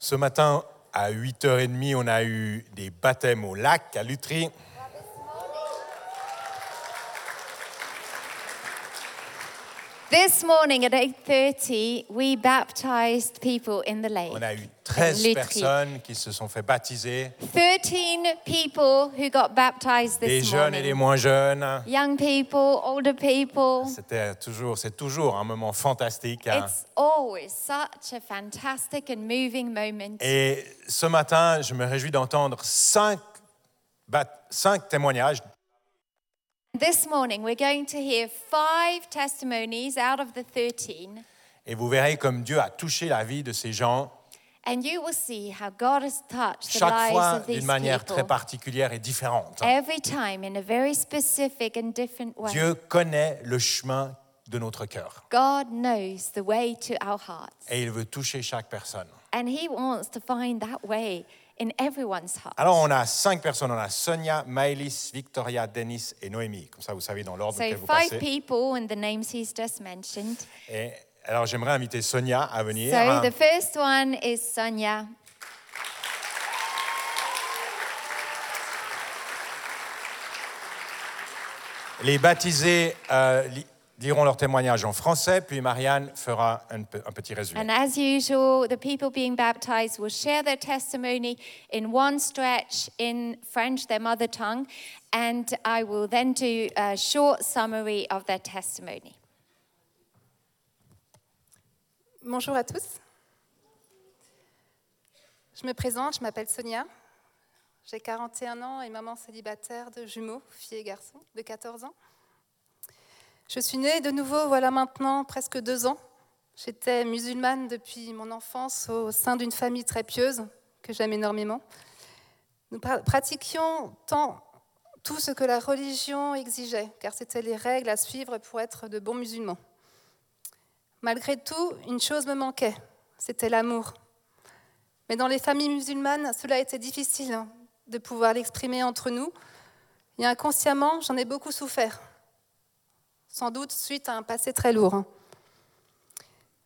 Ce matin, à 8h30, on a eu des baptêmes au lac à Lutry. This morning at 8:30 we baptized people in the lake. On a eu 13 Lutry. personnes qui se sont fait baptiser, 13 people who got baptized des this jeunes et des morning. moins jeunes. Young people, older people. C'était toujours, c'est toujours un moment fantastique. hein. It's always such a fantastic and moving moment. Et ce matin, je me réjouis d'entendre cinq, cinq témoignages This morning we're going to hear five testimonies out of the 13 et vous verrez comme Dieu a touché la vie de ces gens, and you will see how God has touched the chaque lives fois of these d'une manière people. très particulière et différente. Every time in a very specific and different way. Dieu connaît le chemin de notre cœur God knows the way to our hearts. et il veut toucher chaque personne. And He wants to find that way in everyone's heart. Alors, on a cinq personnes. On a Sonia, Maëlys, Victoria, Denis et Noémie. Comme ça, vous savez dans l'ordre so, auquel vous five passez. people and the names He's just mentioned. Et alors, j'aimerais inviter Sonia à venir. So, the first one is Sonia. Les baptisés euh, liront leur témoignage en français, puis Marianne fera un, pe- un petit résumé. And as usual, the people being baptized will share their testimony in one stretch in French, their mother tongue, and I will then do a short summary of their testimony. Bonjour à tous. Je me présente, je m'appelle Sonia. J'ai 41 ans et maman célibataire de jumeaux, filles et garçons, de 14 ans. Je suis née de nouveau, voilà maintenant presque deux ans. J'étais musulmane depuis mon enfance au sein d'une famille très pieuse que j'aime énormément. Nous pra- pratiquions tant tout ce que la religion exigeait, car c'était les règles à suivre pour être de bons musulmans. Malgré tout, une chose me manquait, c'était l'amour. Mais dans les familles musulmanes, cela était difficile hein, de pouvoir l'exprimer entre nous. Et inconsciemment, j'en ai beaucoup souffert. Sans doute suite à un passé très lourd. hein.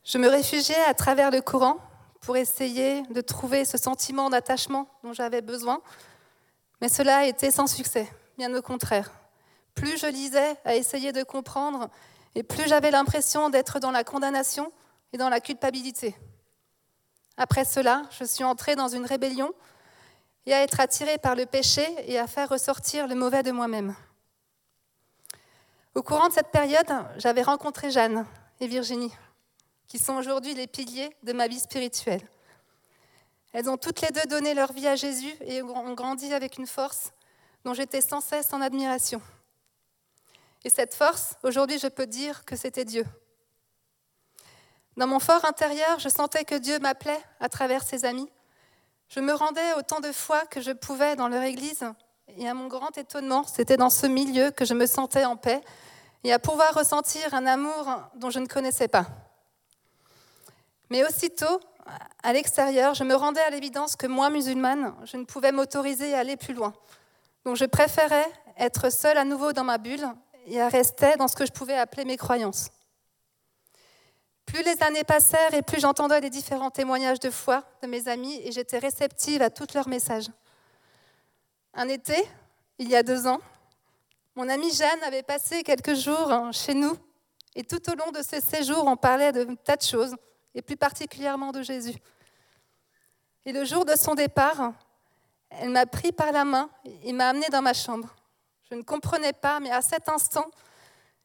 Je me réfugiais à travers le Coran pour essayer de trouver ce sentiment d'attachement dont j'avais besoin. Mais cela a été sans succès, bien au contraire. Plus je lisais à essayer de comprendre, et plus j'avais l'impression d'être dans la condamnation et dans la culpabilité. Après cela, je suis entrée dans une rébellion et à être attirée par le péché et à faire ressortir le mauvais de moi-même. Au courant de cette période, j'avais rencontré Jeanne et Virginie, qui sont aujourd'hui les piliers de ma vie spirituelle. Elles ont toutes les deux donné leur vie à Jésus et ont grandi avec une force dont j'étais sans cesse en admiration. Et cette force, aujourd'hui, je peux dire que c'était Dieu. Dans mon fort intérieur, je sentais que Dieu m'appelait à travers ses amis. Je me rendais autant de fois que je pouvais dans leur église. Et à mon grand étonnement, c'était dans ce milieu que je me sentais en paix et à pouvoir ressentir un amour dont je ne connaissais pas. Mais aussitôt, à l'extérieur, je me rendais à l'évidence que moi, musulmane, je ne pouvais m'autoriser à aller plus loin. Donc je préférais être seule à nouveau dans ma bulle et à rester dans ce que je pouvais appeler mes croyances. Plus les années passèrent et plus j'entendais les différents témoignages de foi de mes amis et j'étais réceptive à tous leurs messages. Un été, il y a deux ans, mon amie Jeanne avait passé quelques jours chez nous et tout au long de ce séjour, on parlait de tas de choses et plus particulièrement de Jésus. Et le jour de son départ, elle m'a pris par la main et m'a amené dans ma chambre. Je ne comprenais pas, mais à cet instant,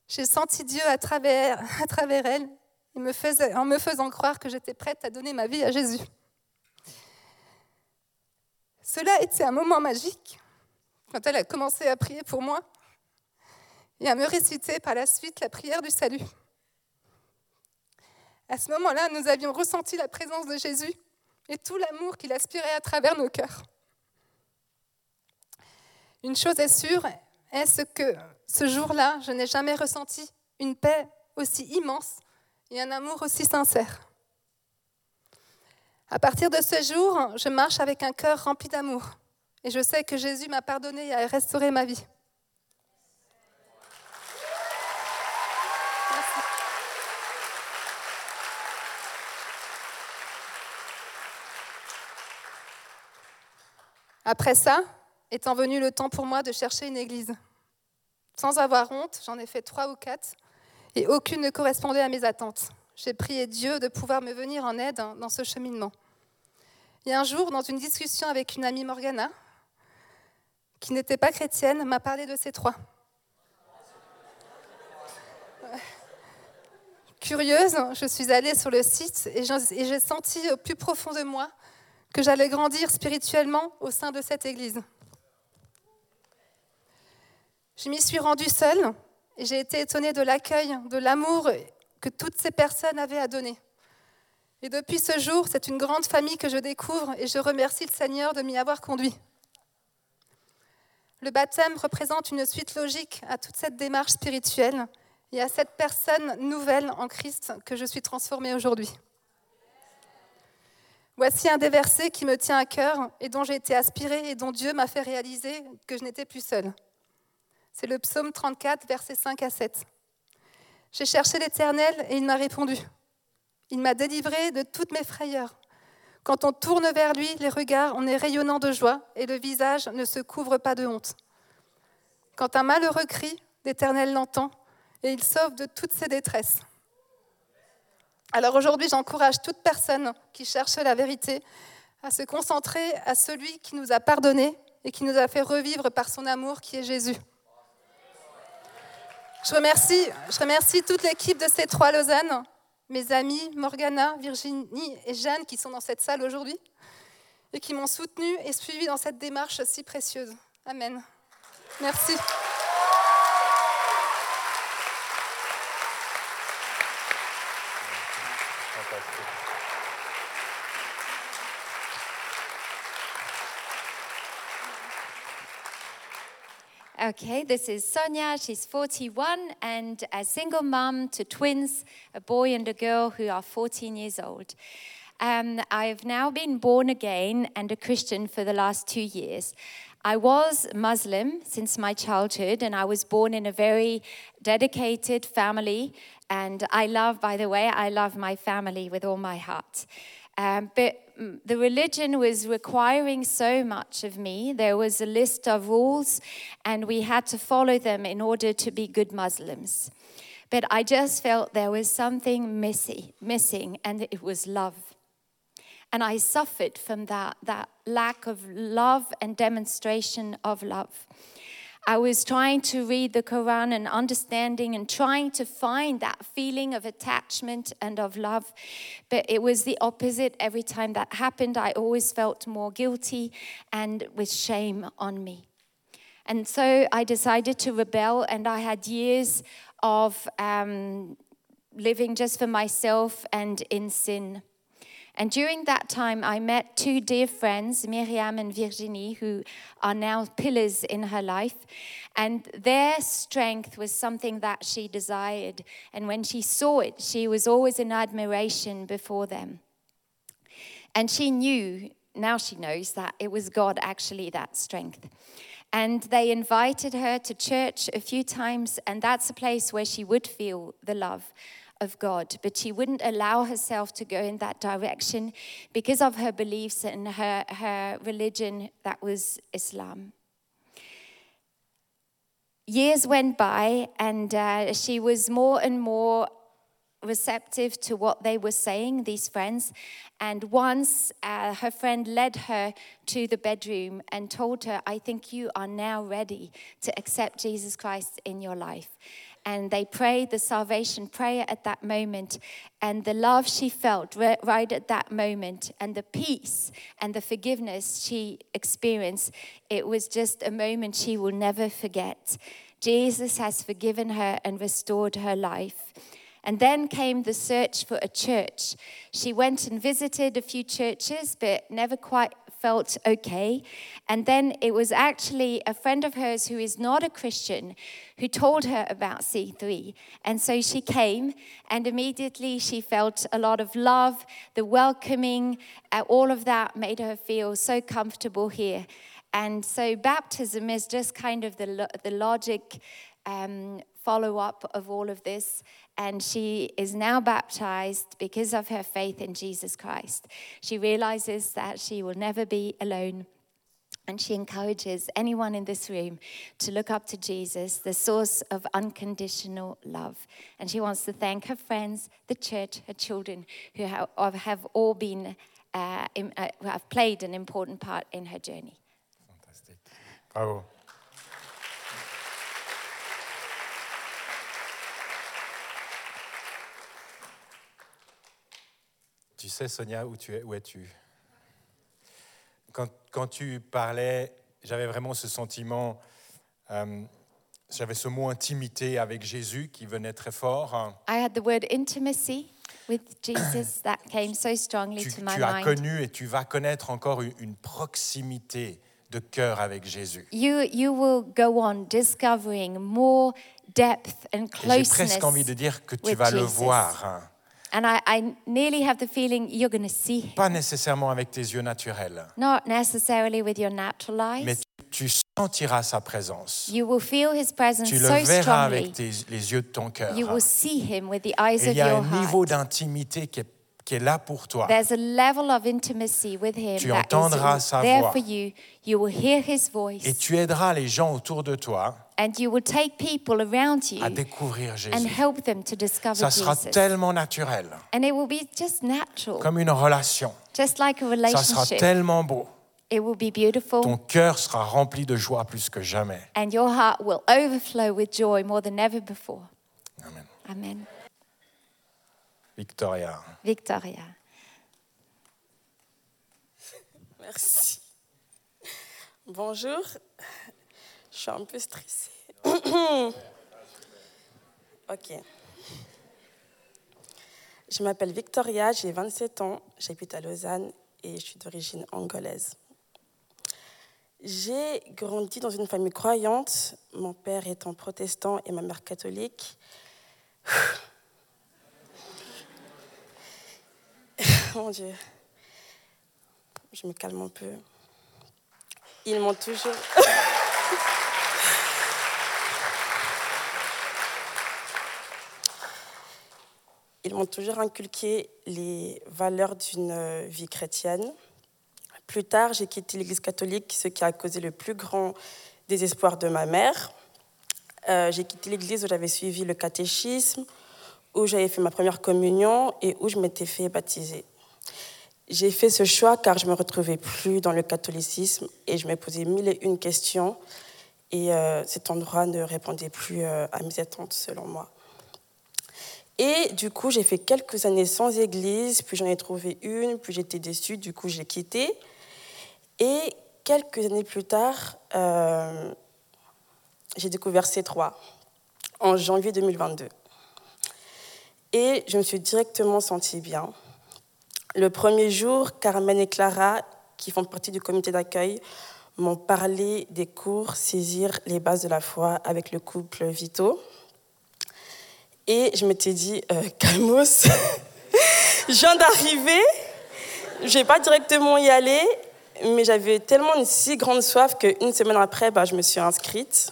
j'ai senti Dieu à travers, à travers elle et me en me faisant croire que j'étais prête à donner ma vie à Jésus. Cela été un moment magique quand elle a commencé à prier pour moi et à me réciter par la suite la prière du salut. À ce moment-là, nous avions ressenti la présence de Jésus et tout l'amour qu'il aspirait à travers nos cœurs. Une chose est sûre, est-ce que ce jour-là, je n'ai jamais ressenti une paix aussi immense et un amour aussi sincère? À partir de ce jour, je marche avec un cœur rempli d'amour et je sais que Jésus m'a pardonné et a restauré ma vie. Après ça, étant venu le temps pour moi de chercher une église. Sans avoir honte, j'en ai fait trois ou quatre, et aucune ne correspondait à mes attentes. J'ai prié Dieu de pouvoir me venir en aide dans ce cheminement. Et un jour, dans une discussion avec une amie Morgana, qui n'était pas chrétienne, m'a parlé de ces trois. Curieuse, je suis allée sur le site et j'ai senti au plus profond de moi que j'allais grandir spirituellement au sein de cette église. Je m'y suis rendue seule et j'ai été étonnée de l'accueil, de l'amour que toutes ces personnes avaient à donner. Et depuis ce jour, c'est une grande famille que je découvre et je remercie le Seigneur de m'y avoir conduit. Le baptême représente une suite logique à toute cette démarche spirituelle et à cette personne nouvelle en Christ que je suis transformée aujourd'hui. Voici un des versets qui me tient à cœur et dont j'ai été aspirée et dont Dieu m'a fait réaliser que je n'étais plus seule. C'est le psaume 34, versets 5 à 7. J'ai cherché l'Éternel et il m'a répondu. Il m'a délivré de toutes mes frayeurs. Quand on tourne vers lui les regards, on est rayonnant de joie et le visage ne se couvre pas de honte. Quand un malheureux crie, l'Éternel l'entend et il sauve de toutes ses détresses. Alors aujourd'hui, j'encourage toute personne qui cherche la vérité à se concentrer à celui qui nous a pardonné et qui nous a fait revivre par son amour, qui est Jésus. Je remercie, toute l'équipe de ces trois Lausanne, mes amis Morgana, Virginie et Jeanne qui sont dans cette salle aujourd'hui et qui m'ont soutenue et suivi dans cette démarche si précieuse. Amen. Merci. Okay, this is Sonia. She's 41 and a single mom to twins, a boy and a girl who are 14 years old. Um, I've now been born again and a Christian for the last two years. I was Muslim since my childhood, and I was born in a very dedicated family. And I love, by the way, I love my family with all my heart. Um, but the religion was requiring so much of me. There was a list of rules, and we had to follow them in order to be good Muslims. But I just felt there was something missing, missing, and it was love. And I suffered from that, that lack of love and demonstration of love. I was trying to read the Quran and understanding and trying to find that feeling of attachment and of love. But it was the opposite. Every time that happened, I always felt more guilty and with shame on me. And so I decided to rebel, and I had years of um, living just for myself and in sin. And during that time, I met two dear friends, Miriam and Virginie, who are now pillars in her life. And their strength was something that she desired. And when she saw it, she was always in admiration before them. And she knew, now she knows, that it was God actually that strength. And they invited her to church a few times, and that's a place where she would feel the love of God, but she wouldn't allow herself to go in that direction because of her beliefs and her, her religion that was Islam. Years went by, and uh, she was more and more receptive to what they were saying, these friends. And once uh, her friend led her to the bedroom and told her, I think you are now ready to accept Jesus Christ in your life and they prayed the salvation prayer at that moment. And the love she felt right at that moment, and the peace and the forgiveness she experienced, it was just a moment she will never forget. Jesus has forgiven her and restored her life. And then came the search for a church. She went and visited a few churches, but never quite felt okay. And then it was actually a friend of hers who is not a Christian who told her about C3. And so she came, and immediately she felt a lot of love, the welcoming, uh, all of that made her feel so comfortable here. And so baptism is just kind of the, the logic um, follow up of all of this. And she is now baptized because of her faith in Jesus Christ. She realizes that she will never be alone And she encourages anyone in this room to look up to Jesus, the source of unconditional love. And she wants to thank her friends, the church, her children, who have, all been, uh, in, uh, have played an important part in her journey. Fantastique. Bravo. Tu sais, Sonia, où, tu es, où es-tu? Quand, quand tu parlais, j'avais vraiment ce sentiment, euh, j'avais ce mot intimité avec Jésus qui venait très fort. I had the word intimacy with Jesus that came so strongly Tu, to my tu as mind. connu et tu vas connaître encore une, une proximité de cœur avec Jésus. You, you will go on discovering more depth and Et J'ai closeness. presque envie de dire que tu vas le Jesus. voir. And I, I nearly have the feeling you're going to see him. Pas nécessairement avec tes yeux naturels, Not necessarily with your natural eyes. mais tu, tu sentiras sa présence. you will feel his presence Tu le so verras strongly. avec tes- les yeux de ton cœur. You will see him with the eyes of il y a your un niveau heart. d'intimité qui est, qui est là pour toi. There's a level of intimacy with him Tu entendras sa there voix. for you. You will hear his voice. Et tu aideras les gens autour de toi and you will take people around you à découvrir and Jésus. help them to discover Ça sera Jesus. tellement naturel, And it will be just natural, comme une relation. just like a Ça sera tellement beau. It will be beautiful, Ton cœur sera rempli de joie plus que jamais. and your heart will overflow with joy more than ever before. Amen. Amen. Victoria. Victoria. Merci. Bonjour. Je suis un peu stressée. ok. Je m'appelle Victoria, j'ai 27 ans, j'habite à Lausanne et je suis d'origine angolaise. J'ai grandi dans une famille croyante, mon père étant protestant et ma mère catholique. Mon Dieu, je me calme un peu. Ils m'ont toujours. Ils m'ont toujours inculqué les valeurs d'une euh, vie chrétienne. Plus tard, j'ai quitté l'Église catholique, ce qui a causé le plus grand désespoir de ma mère. Euh, j'ai quitté l'Église où j'avais suivi le catéchisme, où j'avais fait ma première communion et où je m'étais fait baptiser. J'ai fait ce choix car je ne me retrouvais plus dans le catholicisme et je me posais mille et une questions et euh, cet endroit ne répondait plus euh, à mes attentes selon moi. Et du coup, j'ai fait quelques années sans église, puis j'en ai trouvé une, puis j'étais déçue, du coup j'ai quitté. Et quelques années plus tard, euh, j'ai découvert C3 en janvier 2022. Et je me suis directement sentie bien. Le premier jour, Carmen et Clara, qui font partie du comité d'accueil, m'ont parlé des cours Saisir les bases de la foi avec le couple Vito. Et je m'étais dit, euh, calmos, je viens d'arriver, je vais pas directement y aller, mais j'avais tellement une si grande soif qu'une semaine après, bah, je me suis inscrite.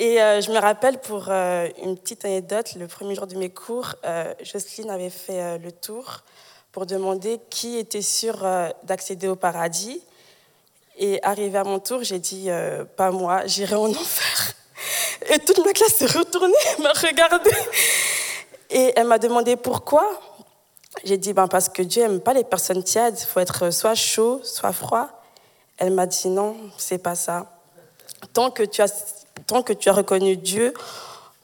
Et euh, je me rappelle pour euh, une petite anecdote, le premier jour de mes cours, euh, Jocelyne avait fait euh, le tour pour demander qui était sûr d'accéder au paradis. Et arrivé à mon tour, j'ai dit pas moi, j'irai en enfer. Et toute ma classe s'est retournée, m'a regardée. Et elle m'a demandé pourquoi. J'ai dit ben, parce que Dieu n'aime pas les personnes tièdes, il faut être soit chaud, soit froid. Elle m'a dit non, c'est pas ça. Tant que tu as tant que tu as reconnu Dieu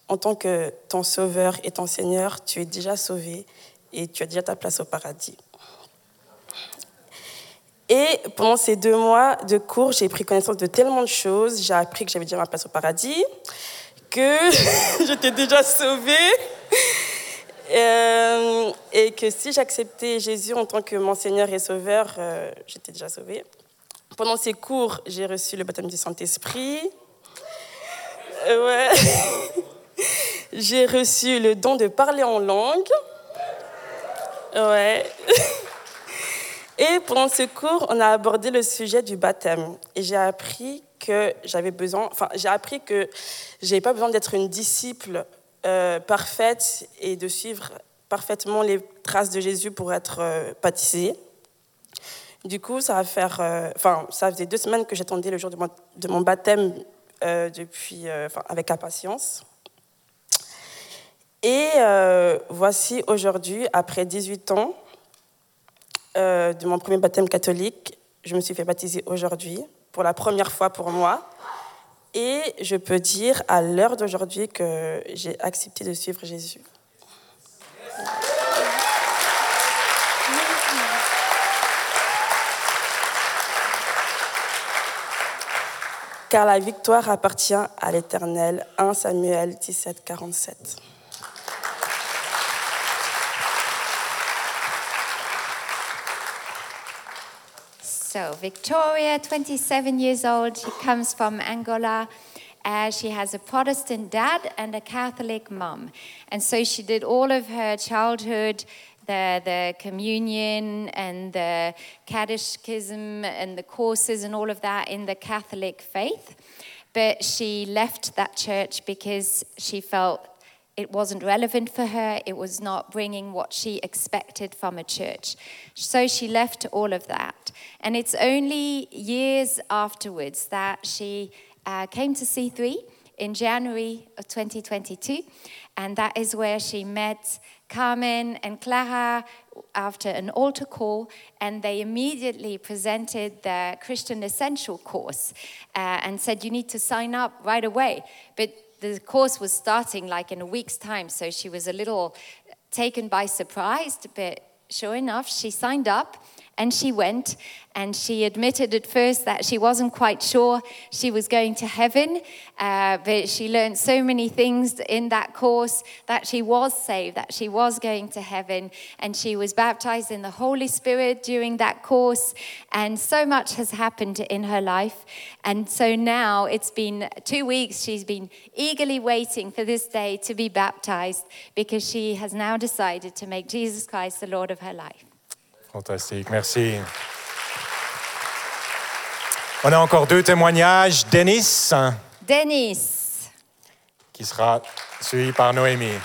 en tant que ton sauveur et ton Seigneur, tu es déjà sauvé et tu as déjà ta place au paradis. Et pendant ces deux mois de cours, j'ai pris connaissance de tellement de choses. J'ai appris que j'avais déjà ma place au paradis, que j'étais déjà sauvée, euh, et que si j'acceptais Jésus en tant que mon Seigneur et Sauveur, euh, j'étais déjà sauvée. Pendant ces cours, j'ai reçu le baptême du Saint-Esprit. Ouais. J'ai reçu le don de parler en langue. Ouais. Et pendant ce cours, on a abordé le sujet du baptême. Et j'ai appris que j'avais besoin, enfin, j'ai appris que j'avais pas besoin d'être une disciple euh, parfaite et de suivre parfaitement les traces de Jésus pour être euh, baptisée. Du coup, ça va faire, euh, enfin, ça faisait deux semaines que j'attendais le jour de mon, baptême depuis, euh, avec impatience. Et euh, voici aujourd'hui, après 18 ans euh, de mon premier baptême catholique, je me suis fait baptiser aujourd'hui pour la première fois pour moi. Et je peux dire à l'heure d'aujourd'hui que j'ai accepté de suivre Jésus. Car la victoire appartient à l'Éternel. 1 Samuel 17, 47. So, Victoria, 27 years old, she comes from Angola. Uh, she has a Protestant dad and a Catholic mum. And so she did all of her childhood, the, the communion and the catechism and the courses and all of that in the Catholic faith. But she left that church because she felt it wasn't relevant for her. It was not bringing what she expected from a church. So she left all of that. And it's only years afterwards that she uh, came to C3 in January of 2022. And that is where she met Carmen and Clara after an altar call, and they immediately presented the Christian Essential course uh, and said, You need to sign up right away. But the course was starting like in a week's time, so she was a little taken by surprise, but sure enough, she signed up and she went and she admitted at first that she wasn't quite sure she was going to heaven uh, but she learned so many things in that course that she was saved that she was going to heaven. And she was baptized in the holy spirit during that course and so much has happened in her life. And so now it's been two weeks she's been eagerly waiting for this day to be baptized because she has now decided to make jesus christ the lord of her life Fantastique, merci. On a encore deux témoignages. Denis, Dennis. qui sera suivi par Noémie.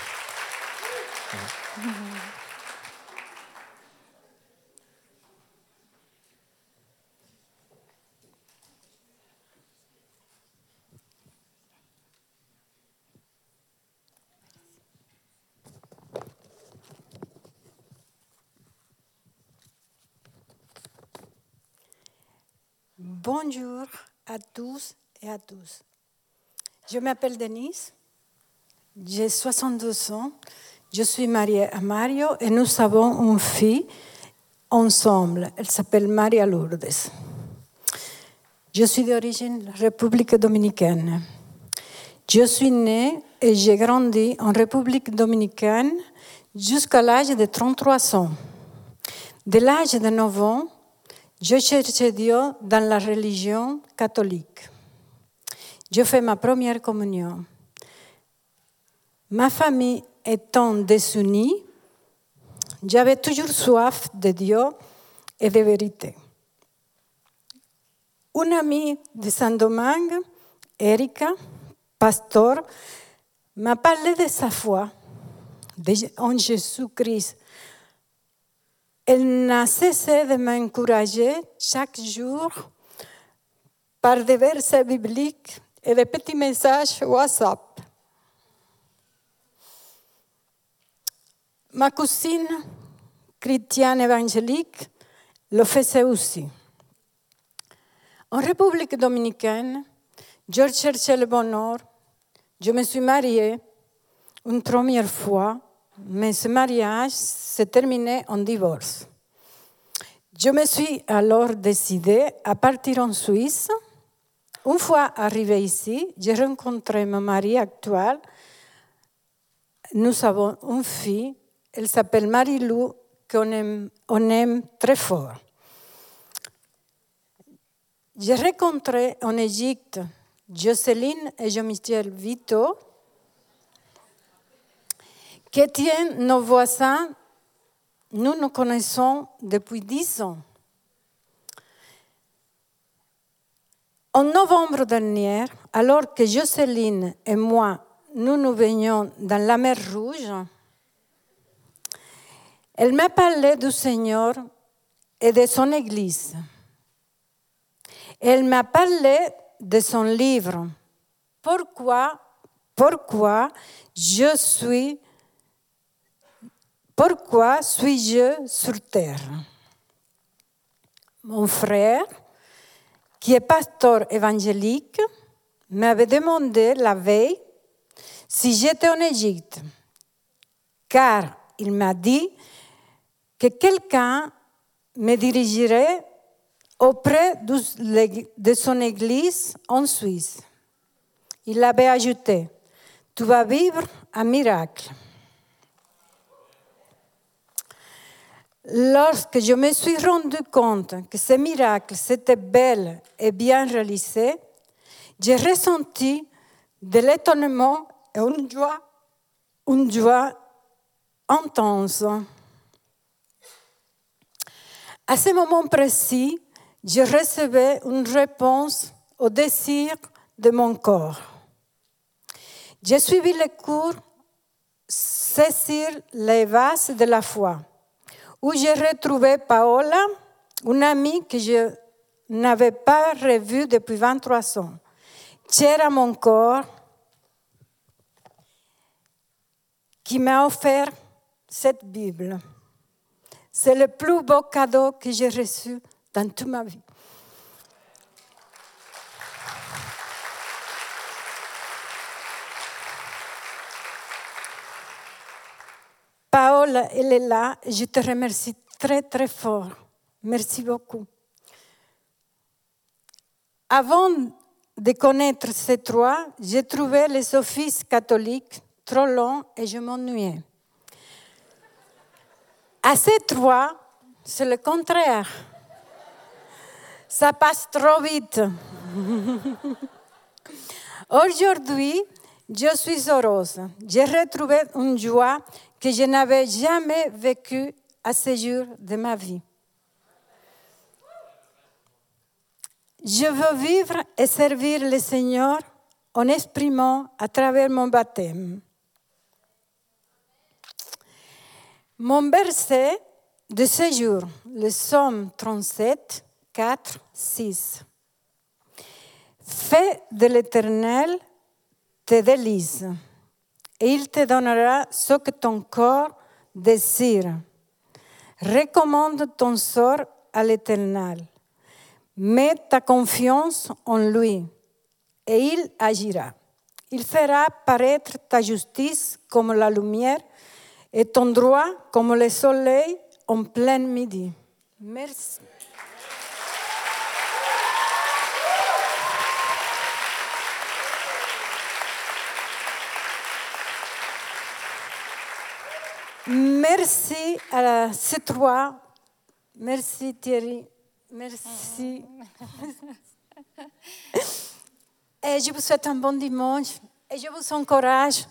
Bonjour à tous et à tous. Je m'appelle Denise, j'ai 62 ans, je suis mariée à Mario et nous avons une fille ensemble. Elle s'appelle Maria Lourdes. Je suis d'origine République dominicaine. Je suis née et j'ai grandi en République dominicaine jusqu'à l'âge de 33 ans. De l'âge de 9 ans, je cherchais Dieu dans la religion catholique. Je fais ma première communion. Ma famille étant désunie, j'avais toujours soif de Dieu et de vérité. Une amie de Saint-Domingue, Erika, pasteur, m'a parlé de sa foi en Jésus-Christ elle n'a cessé de m'encourager chaque jour par des versets bibliques et des petits messages WhatsApp. Ma cousine chrétienne évangélique le faisait aussi. En République dominicaine, je cherchais le bonheur. Je me suis mariée une première fois, mais ce mariage s'est terminé en divorce. Je me suis alors décidée à partir en Suisse. Une fois arrivée ici, j'ai rencontré mon mari actuel. Nous avons une fille, elle s'appelle Marie-Lou, qu'on aime, très fort. J'ai rencontré en Égypte Jocelyne et Jean-Michel Vito, qui étaient nos voisins. Nous nous connaissons depuis dix ans. En novembre dernier, alors que Jocelyne et moi, nous nous baignions dans la mer Rouge, elle m'a parlé du Seigneur et de son Église. Elle m'a parlé de son livre. Pourquoi, pourquoi je suis, pourquoi suis-je sur terre? Mon frère, qui est pasteur évangélique, m'avait demandé la veille si j'étais en Égypte, car il m'a dit que quelqu'un me dirigerait auprès de son église en Suisse. Il avait ajouté, tu vas vivre un miracle. Lorsque je me suis rendu compte que ce miracle s'était bel et bien réalisé, j'ai ressenti de l'étonnement et une joie, intense. À ce moment précis, je recevais une réponse au désir de mon corps. J'ai suivi le cours Saisir les vases de la foi, où j'ai retrouvé Paola, une amie que je n'avais pas revue depuis 23 ans, chère à mon corps, qui m'a offert cette Bible. C'est le plus beau cadeau que j'ai reçu dans toute ma vie. Elle est là. Je te remercie très, très fort. Merci beaucoup. Avant de connaître ces trois, j'ai trouvé les offices catholiques trop longs et je m'ennuyais. À ces trois, c'est le contraire. Ça passe trop vite. Aujourd'hui, je suis heureuse. J'ai retrouvé une joie que je n'avais jamais vécue à ce jour de ma vie. Je veux vivre et servir le Seigneur en exprimant à travers mon baptême. Mon verset de ce jour, le psaume 37, 4, 6. Fais de l'Éternel tes délices, et il te donnera ce que ton corps désire. Recommande ton sort à l'Éternel. Mets ta confiance en lui, et il agira. Il fera paraître ta justice comme la lumière et ton droit comme le soleil en plein midi. Merci. Merci à ces trois. Merci Thierry. Merci. Et je vous souhaite un bon dimanche et je vous encourage,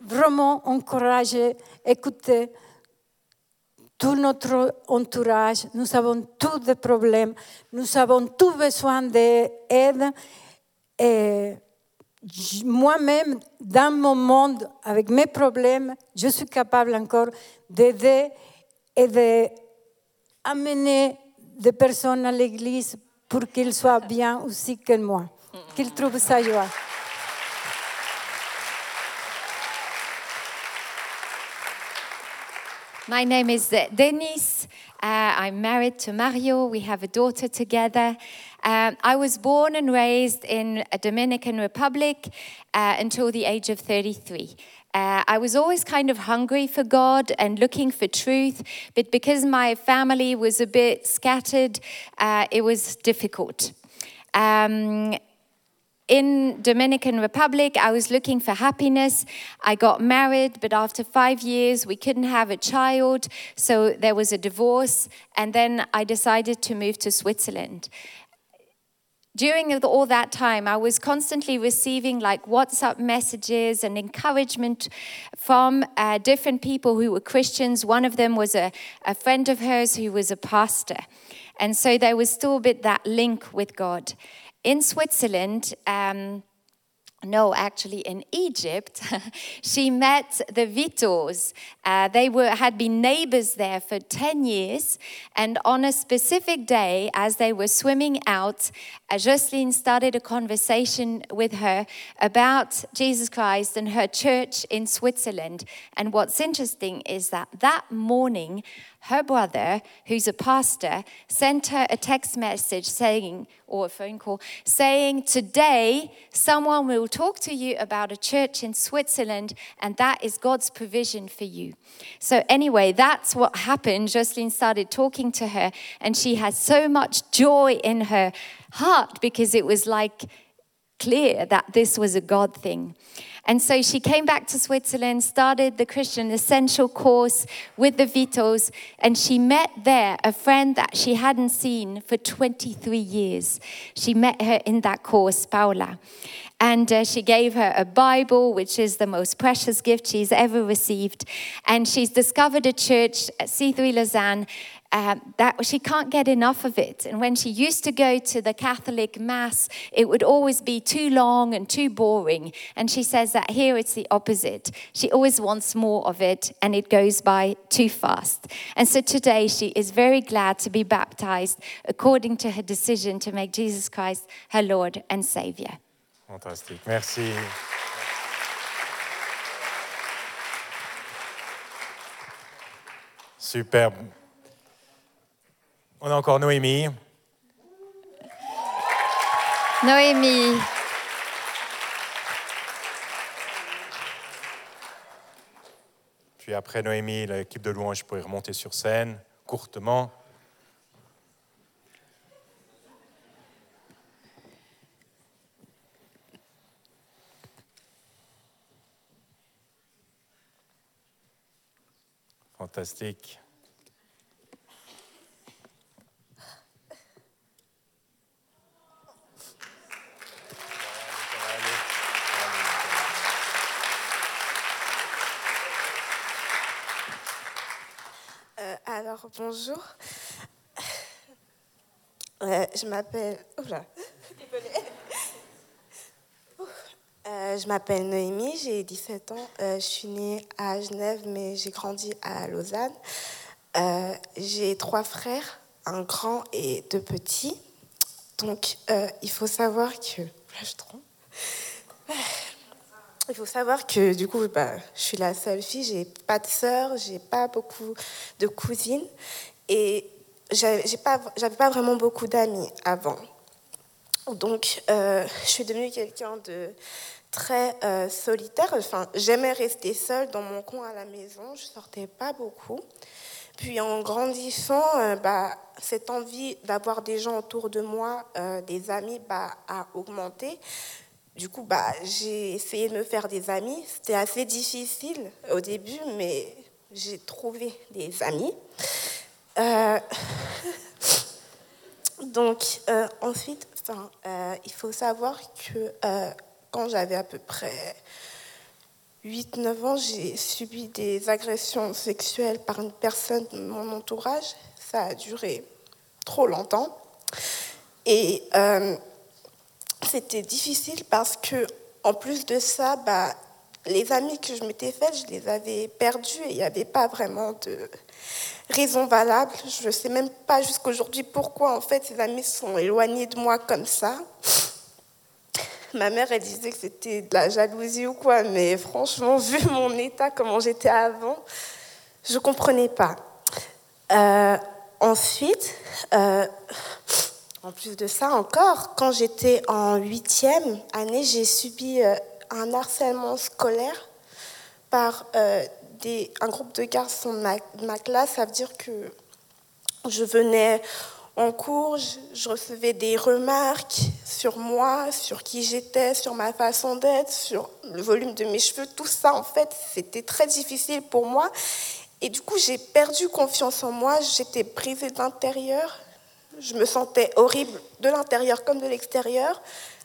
vraiment encourage, écoutez tout notre entourage. Nous avons tous des problèmes, nous avons tous besoin d'aide. Et moi-même, dans mon monde, avec mes problèmes, je suis capable encore d'aider et d'amener des personnes à l'église pour qu'ils soient bien aussi que moi, qu'ils trouvent sa joie. My name is Denise. Uh, I'm married to Mario. We have a daughter together. Um, I was born and raised in a Dominican Republic uh, until the age of 33. Uh, I was always kind of hungry for God and looking for truth, but because my family was a bit scattered, uh, it was difficult. Um, in Dominican Republic, I was looking for happiness. I got married, but after five years, we couldn't have a child, so there was a divorce, and then I decided to move to Switzerland during all that time, I was constantly receiving like WhatsApp messages and encouragement from uh, different people who were Christians. One of them was a, a friend of hers who was a pastor. And so there was still a bit that link with God. In Switzerland, um, no, actually in Egypt, she met the Vitos. Uh, they were, had been neighbors there for 10 years. And on a specific day, as they were swimming out, uh, Jocelyn started a conversation with her about Jesus Christ and her church in Switzerland. And what's interesting is that that morning, her brother, who's a pastor, sent her a text message saying, or a phone call, saying, Today, someone will talk to you about a church in Switzerland, and that is God's provision for you. So, anyway, that's what happened. Jocelyn started talking to her, and she had so much joy in her heart because it was like clear that this was a God thing. And so she came back to Switzerland, started the Christian Essential course with the Vitos, and she met there a friend that she hadn't seen for 23 years. She met her in that course, Paula. And uh, she gave her a Bible, which is the most precious gift she's ever received. And she's discovered a church at C3 Lausanne um, that she can't get enough of it. And when she used to go to the Catholic Mass, it would always be too long and too boring. And she says that here it's the opposite. She always wants more of it, and it goes by too fast. And so today she is very glad to be baptized according to her decision to make Jesus Christ her Lord and Savior. Fantastique, merci. Superbe. On a encore Noémie. Noémie. Puis après Noémie, l'équipe de louange pourrait remonter sur scène courtement. Fantastique. Euh, alors, bonjour. Euh, je m'appelle. Euh, je m'appelle Noémie, j'ai 17 ans. Euh, je suis née à Genève, mais j'ai grandi à Lausanne. J'ai trois frères, un grand et deux petits. Donc, il faut savoir que. Là, je trompe. Il faut savoir que du coup, bah, je suis la seule fille, j'ai pas de sœurs, j'ai pas beaucoup de cousines et j'avais pas, pas vraiment beaucoup d'amis avant. Donc, euh, je suis devenue quelqu'un de très euh, solitaire. Enfin, j'aimais rester seule dans mon coin à la maison, je sortais pas beaucoup. Puis en grandissant, euh, bah, cette envie d'avoir des gens autour de moi, des amis, bah, a augmenté. Du coup, bah, j'ai essayé de me faire des amis. C'était assez difficile au début, mais j'ai trouvé des amis. Euh, Donc, euh, ensuite, euh, il faut savoir que euh, quand j'avais à peu près 8-9 ans, j'ai subi des agressions sexuelles par une personne de mon entourage. Ça a duré trop longtemps. Et c'était difficile parce que, en plus de ça, bah, les amis que je m'étais faits, je les avais perdus et il n'y avait pas vraiment de raison valable. Je ne sais même pas jusqu'aujourd'hui pourquoi en fait ces amis sont éloignés de moi comme ça. Ma mère, elle disait que c'était de la jalousie ou quoi, mais franchement, vu mon état, comment j'étais avant, je ne comprenais pas. Euh, ensuite, euh, en plus de ça encore, quand j'étais en huitième année, j'ai subi euh, un harcèlement scolaire par euh, un groupe de garçons de ma, classe. Ça veut dire que je venais en cours, je, recevais des remarques sur moi, sur qui j'étais, sur ma façon d'être, sur le volume de mes cheveux. Tout ça, en fait, c'était très difficile pour moi. Et du coup, j'ai perdu confiance en moi. J'étais brisée de l'intérieur. Je me sentais horrible de l'intérieur comme de l'extérieur.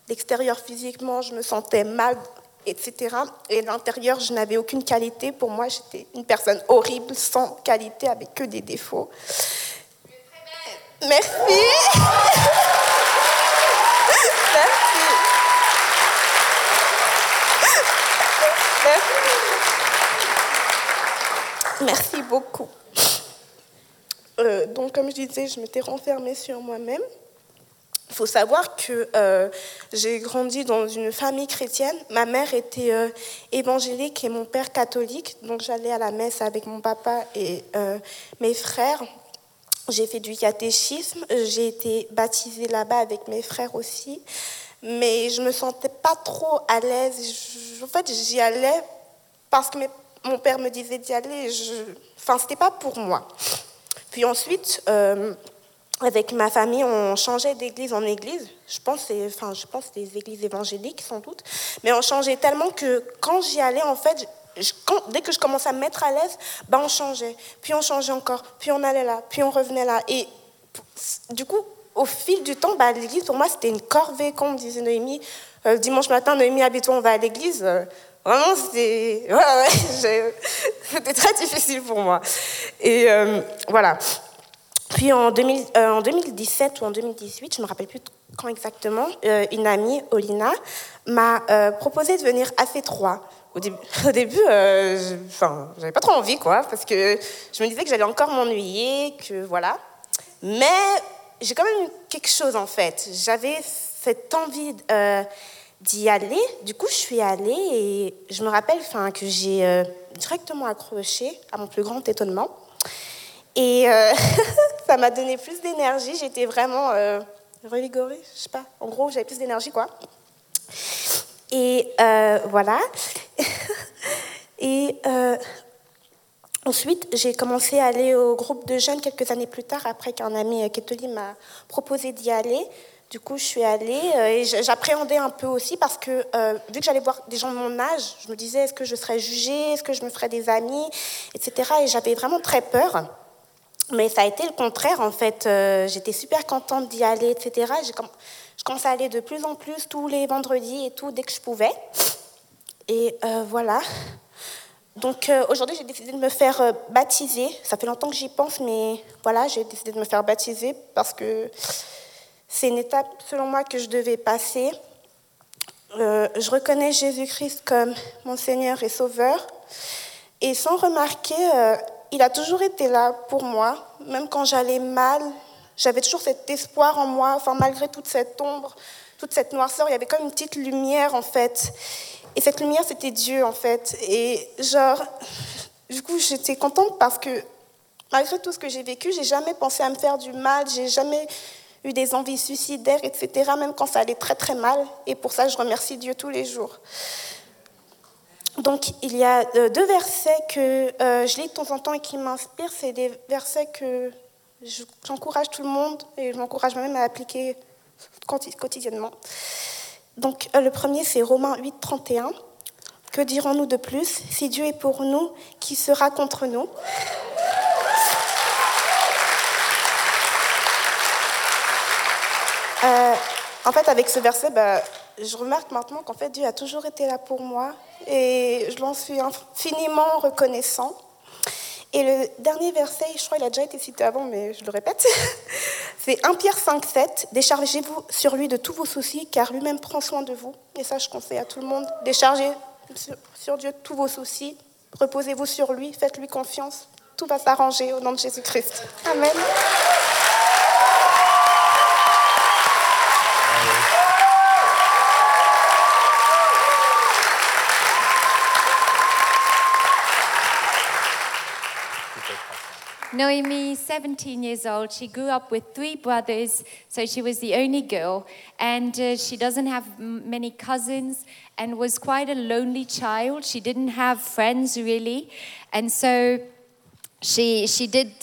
L'extérieur physiquement, je me sentais mal, etc. Et l'intérieur, je n'avais aucune qualité. Pour moi, j'étais une personne horrible, sans qualité, avec que des défauts. Merci. Merci. Merci beaucoup. Euh, donc, comme je disais, je m'étais renfermée sur moi-même. Il faut savoir que euh, j'ai grandi dans une famille chrétienne. Ma mère était euh, évangélique et mon père catholique. Donc j'allais à la messe avec mon papa et mes frères. J'ai fait du catéchisme. J'ai été baptisée là-bas avec mes frères aussi. Mais je me sentais pas trop à l'aise. En fait, j'y allais parce que mon père me disait d'y aller. Je... Enfin, c'était pas pour moi. Puis ensuite, euh, avec ma famille, on changeait d'église en église. Je pense, enfin, je des églises évangéliques sans doute, mais on changeait tellement que quand j'y allais, en fait, dès que je commençais à me mettre à l'aise, ben on changeait, puis on changeait encore, puis on allait là, puis on revenait là, et du coup, au fil du temps, bah, l'église pour moi c'était une corvée. Quand on me disait Noémie, euh, dimanche matin, Noémie, habite on va à l'église. euh, vraiment, c'était ouais, c'était très difficile pour moi. Et euh, voilà. Puis en, 2000 euh, 2017 ou en 2018, je ne me rappelle plus quand exactement, euh, une amie, Olina, m'a proposé de venir à C3. Au début, au début je- enfin, j'avais pas trop envie, quoi, parce que je me disais que j'allais encore m'ennuyer, que voilà. Mais j'ai quand même eu quelque chose en fait. J'avais cette envie d'y aller. Du coup, je suis allée et je me rappelle enfin, que j'ai euh, directement accroché à mon plus grand étonnement. Et euh, ça m'a donné plus d'énergie. J'étais vraiment euh, revigorée, je sais pas. En gros, j'avais plus d'énergie, quoi. Et voilà. Et ensuite, j'ai commencé à aller au groupe de jeunes quelques années plus tard, après qu'un ami catholique m'a proposé d'y aller. Du coup, je suis allée euh, et j'appréhendais un peu aussi parce que, euh, vu que j'allais voir des gens de mon âge, je me disais est-ce que je serais jugée, est-ce que je me ferais des amis, etc. Et j'avais vraiment très peur. Mais ça a été le contraire, en fait. Euh, J'étais super contente d'y aller, etc. Je commençais à aller de plus en plus tous les vendredis et tout, dès que je pouvais. Et voilà. Donc aujourd'hui, j'ai décidé de me faire baptiser. Ça fait longtemps que j'y pense, mais voilà, j'ai décidé de me faire baptiser parce que c'est une étape, selon moi, que je devais passer. Euh, je reconnais Jésus-Christ comme mon Seigneur et Sauveur. Et sans remarquer, euh, il a toujours été là pour moi, même quand j'allais mal. J'avais toujours cet espoir en moi, enfin, malgré toute cette ombre, toute cette noirceur, il y avait comme une petite lumière en fait. Et cette lumière, c'était Dieu en fait. Et genre, du coup, j'étais contente parce que malgré tout ce que j'ai vécu, j'ai jamais pensé à me faire du mal, j'ai jamais eu des envies suicidaires, etc., même quand ça allait très très mal. Et pour ça, je remercie Dieu tous les jours. Donc, il y a euh, deux versets que euh, je lis de temps en temps et qui m'inspirent. C'est des versets que je- j'encourage tout le monde et je m'encourage moi-même à appliquer quoti- quotidiennement. Donc, euh, le premier, c'est Romains 8, 31. Que dirons-nous de plus Si Dieu est pour nous, qui sera contre nous Euh, en fait, avec ce verset, bah, je remarque maintenant qu'en fait, Dieu a toujours été là pour moi et je l'en suis infiniment reconnaissant. Et le dernier verset, je crois qu'il a déjà été cité avant, mais je le répète, c'est 1 Pierre 5, 7. Déchargez-vous sur lui de tous vos soucis, car lui-même prend soin de vous. Et ça, je conseille à tout le monde. Déchargez sur, sur Dieu tous vos soucis. Reposez-vous sur lui, faites-lui confiance. Tout va s'arranger au nom de Jésus-Christ. Amen. Noemi, 17 years old, she grew up with three brothers, so she was the only girl, and uh, she doesn't have many cousins and was quite a lonely child. She didn't have friends really, and so she she did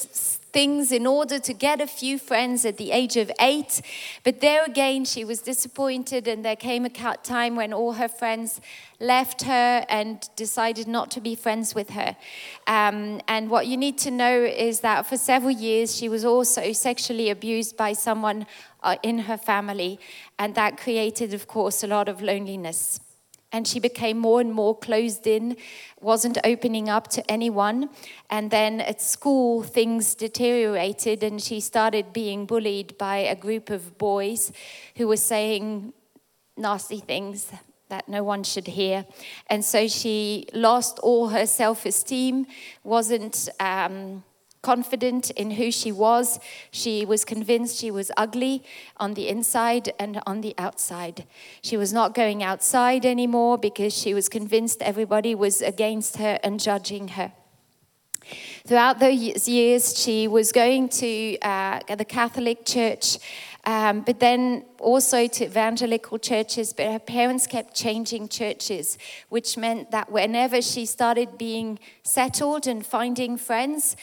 things in order to get a few friends at the age of eight. But there again, she was disappointed, and there came a time when all her friends left her and decided not to be friends with her. Um, and what you need to know is that for several years, she was also sexually abused by someone uh, in her family, and that created, of course, a lot of loneliness and she became more and more closed in, wasn't opening up to anyone. And then at school, things deteriorated, and she started being bullied by a group of boys who were saying nasty things that no one should hear. And so she lost all her self esteem, wasn't. Um, confident in who she was. She was convinced she was ugly on the inside and on the outside. She was not going outside anymore because she was convinced everybody was against her and judging her. Throughout those years, she was going to uh, the Catholic Church, um, but then also to evangelical churches. But her parents kept changing churches, which meant that whenever she started being settled and finding friends,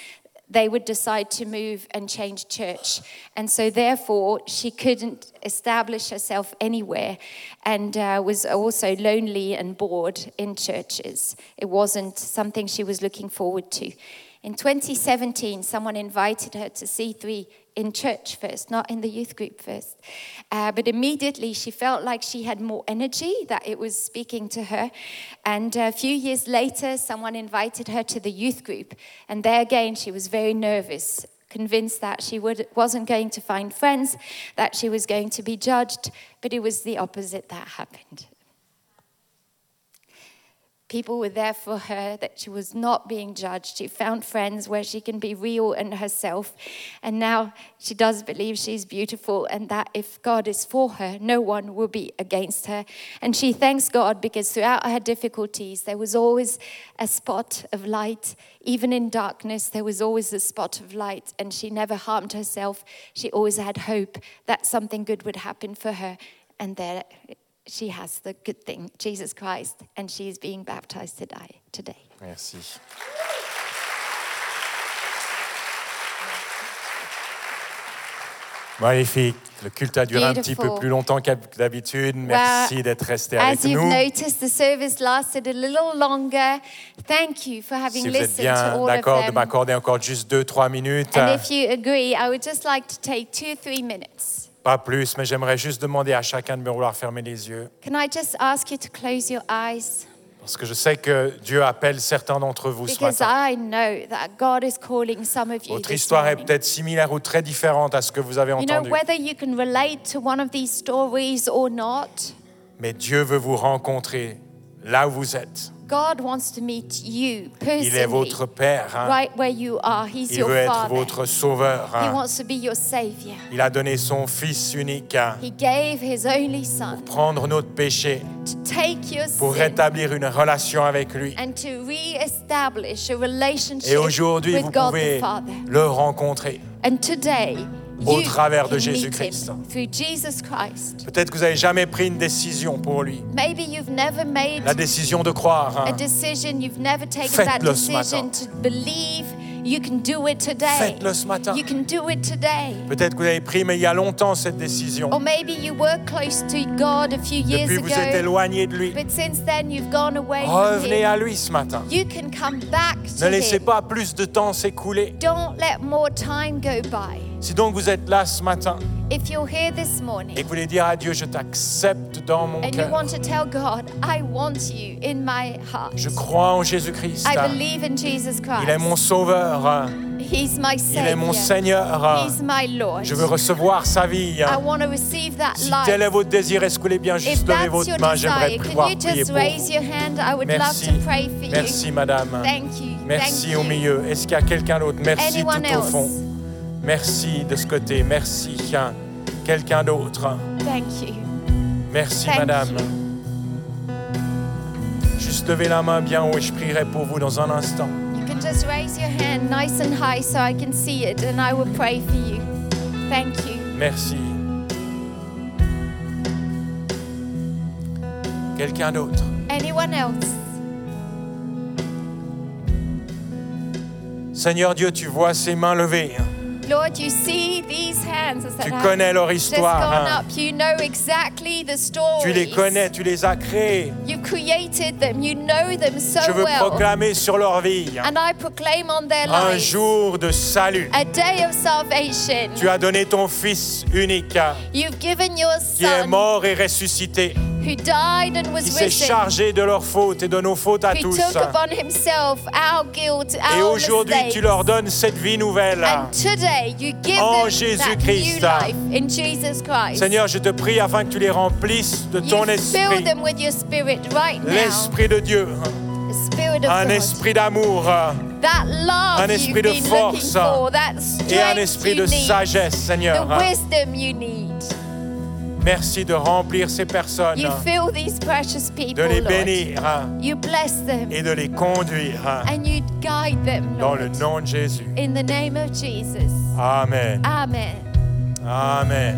they would decide to move and change church. And so, therefore, she couldn't establish herself anywhere and uh, was also lonely and bored in churches. It wasn't something she was looking forward to. In 2017, someone invited her to C3 in church first, not in the youth group first. Uh, but immediately she felt like she had more energy, that it was speaking to her. And a few years later, someone invited her to the youth group. And there again, she was very nervous, convinced that she would, wasn't going to find friends, that she was going to be judged. But it was the opposite that happened. People were there for her, that she was not being judged. She found friends where she can be real and herself. And now she does believe she's beautiful and that if God is for her, no one will be against her. And she thanks God because throughout her difficulties, there was always a spot of light. Even in darkness, there was always a spot of light. And she never harmed herself. She always had hope that something good would happen for her. And there she has the good thing, Jesus Christ, and she is being baptized today. today. Merci. Magnifique. Le culte a duré un petit peu plus longtemps que d'habitude. Merci d'être resté avec As you've nous. noticed, the service lasted a little longer. Thank you for having Si vous êtes to bien all of d'accord de m'accorder encore juste deux, trois minutes, And if you agree, I would just like to take two, three minutes. Pas plus, mais j'aimerais juste demander à chacun de me vouloir fermer les yeux. Can I just ask you to close your eyes? Parce que je sais que Dieu appelle certains d'entre vous ce Because matin. I know that God is calling some of you Votre this histoire est morning. peut-être similaire ou très différente à ce que vous avez You know, entendu. whether you can relate to one of these stories or not, Mais Dieu veut vous rencontrer là où vous êtes. God wants to meet you Il est personally, votre Père. hein. right where you are. He's Il your veut être Father. votre Sauveur. He hein. wants to be your Savior. Il a donné son Fils unique hein, He gave His only Son pour prendre notre péché, to take your pour sin rétablir une relation avec lui. and to re-establish a relationship Et aujourd'hui, vous with God pouvez le rencontrer. And today, Au travers de Jésus-Christ. him through Jesus Christ. Peut-être que vous n'avez jamais pris une décision pour lui. Maybe you've never made La décision de croire. hein. Faites-le ce matin. to believe. You can do it today. Faites-le ce matin. You can do it today. Peut-être que vous avez pris, mais il y a longtemps, cette décision. Or maybe you were close to God a few years Depuis, vous êtes ago, éloigné de lui. but since then you've gone away from Revenez à lui ce matin. You can come back to Ne laissez pas plus de temps s'écouler. Don't let more time go by. Si donc vous êtes là ce matin If you're here this et morning que vous voulez dire à Dieu, je t'accepte dans mon and you cœur. want to tell God, I want you in my heart. Je crois en Jésus-Christ. I believe in Jesus Il est mon Christ. sauveur. He's my Il est mon Savior. Seigneur. He's my Lord. Je veux recevoir sa vie. I want to receive that Si tel est votre désir, est-ce que vous voulez bien If juste lever that's votre your main J'aimerais desire, pouvoir can you prier just pour raise vous. your hand? I would love Merci. to pray for you. Merci, madame. Thank you. Merci Thank au you. milieu. Est-ce qu'il y a quelqu'un d'autre? Merci Anyone tout au else? fond. Merci de ce côté. Merci. Quelqu'un d'autre Thank you. Merci, Thank madame. you. Juste levez la main bien haut et je prierai pour vous dans un instant. You can just raise your hand nice and high so I can see it and I will pray for you. Thank you. Merci. Quelqu'un d'autre? Anyone else? Seigneur Dieu, tu vois ces mains levées. Lord, you see these hands that Tu connais leur histoire. hein. up. You know exactly the. Tu les connais, tu les as créés. You've created them. You know them so Je veux well. proclamer sur leur vie And I proclaim on their un lives jour de salut. a day of salvation. Tu as donné ton Fils unique You've given your qui est son mort et ressuscité who died and was qui s'est risen, chargé de leurs fautes et de nos fautes à who tous. took upon himself our guilt, Et our aujourd'hui, tu leur donnes cette vie nouvelle. And today you give En Jésus-Christ. new life in Jesus Christ. Seigneur, je te prie afin que tu les remplisses de ton esprit, them with your spirit right now. l'esprit de Dieu, un esprit d'amour un esprit de force et un esprit de sagesse, Seigneur. Merci de remplir ces personnes, You fill these precious people, de les Lord. bénir You bless them et de les conduire and you guide them, dans Lord. le nom de Jésus. In the name of Jesus. Amen. Amen. Amen.